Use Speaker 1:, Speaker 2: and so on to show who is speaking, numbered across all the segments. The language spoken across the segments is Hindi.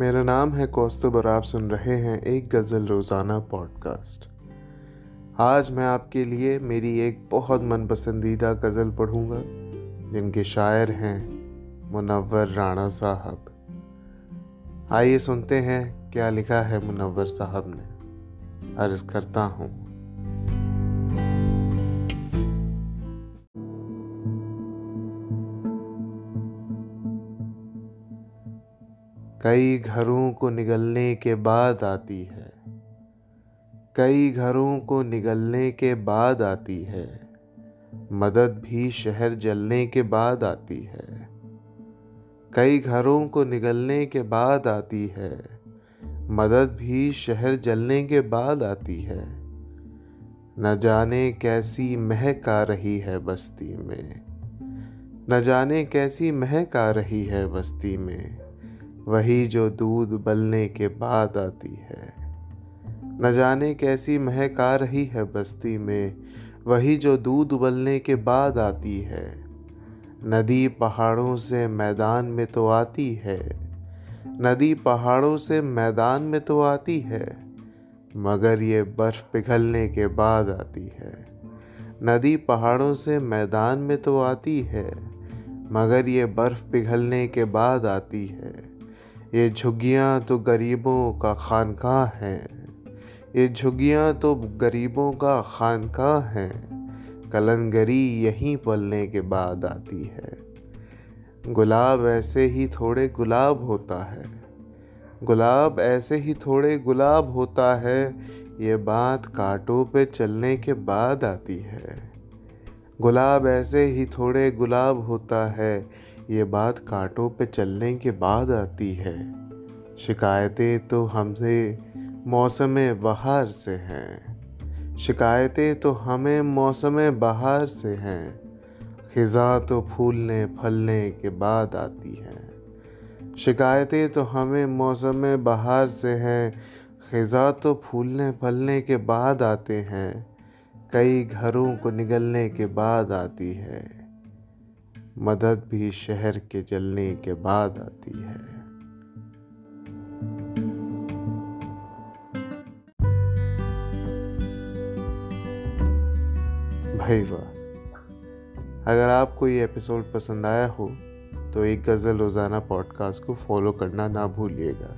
Speaker 1: मेरा नाम है कौस्तुब और आप सुन रहे हैं एक गज़ल रोज़ाना पॉडकास्ट आज मैं आपके लिए मेरी एक बहुत मन पसंदीदा गज़ल पढ़ूँगा, जिनके शायर हैं मुनवर राणा साहब। आइए सुनते हैं क्या लिखा है मुनवर साहब ने। अर्ज़ करता हूँ। कई घरों को निगलने के बाद आती है। कई घरों को निगलने के बाद आती है। मदद भी शहर जलने के बाद आती है। कई घरों को निगलने के बाद आती है। मदद भी शहर जलने के बाद आती है। न जाने कैसी महक आ रही है बस्ती में। न जाने कैसी महक आ रही है बस्ती में। वही जो दूध बलने के बाद आती है। न जाने कैसी महक आ रही है बस्ती में, वही जो दूध उबलने के बाद आती है। नदी पहाड़ों से मैदान में तो आती है। नदी पहाड़ों से मैदान में तो आती है, मगर ये बर्फ़ पिघलने के बाद आती है। नदी पहाड़ों से मैदान में तो आती है, मगर ये बर्फ़ पिघलने के बाद आती है। ये झुग्गियाँ तो गरीबों का खानका है। ये झुग्गियाँ तो गरीबों का खानका है। कलंगरी यहीं पलने के बाद आती है। गुलाब ऐसे ही थोड़े गुलाब होता है। गुलाब ऐसे ही थोड़े गुलाब होता है। ये बात कांटों पे चलने के बाद आती है। गुलाब ऐसे ही थोड़े गुलाब होता है। ये बात कांटों पे चलने के बाद आती है। शिकायतें तो हमसे मौसम बहार से हैं। शिकायतें तो हमें मौसम बहार से हैं। ख़ज़ा तो फूलने फलने के बाद आती हैं। शिकायतें तो हमें मौसम बहार से हैं। ख़ज़ा तो फूलने फलने के बाद आते हैं। कई घरों को निगलने के बाद आती है। मदद भी शहर के जलने के बाद आती है। भाई वाह अगर आपको ये एपिसोड पसंद आया हो तो एक गज़ल रोज़ाना पॉडकास्ट को फॉलो करना ना भूलिएगा।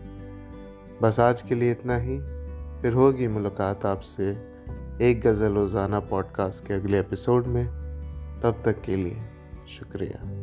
Speaker 1: बस आज के लिए इतना ही। फिर होगी मुलाकात आपसे एक गज़ल रोज़ाना पॉडकास्ट के अगले एपिसोड में। तब तक के लिए। शुक्रिया।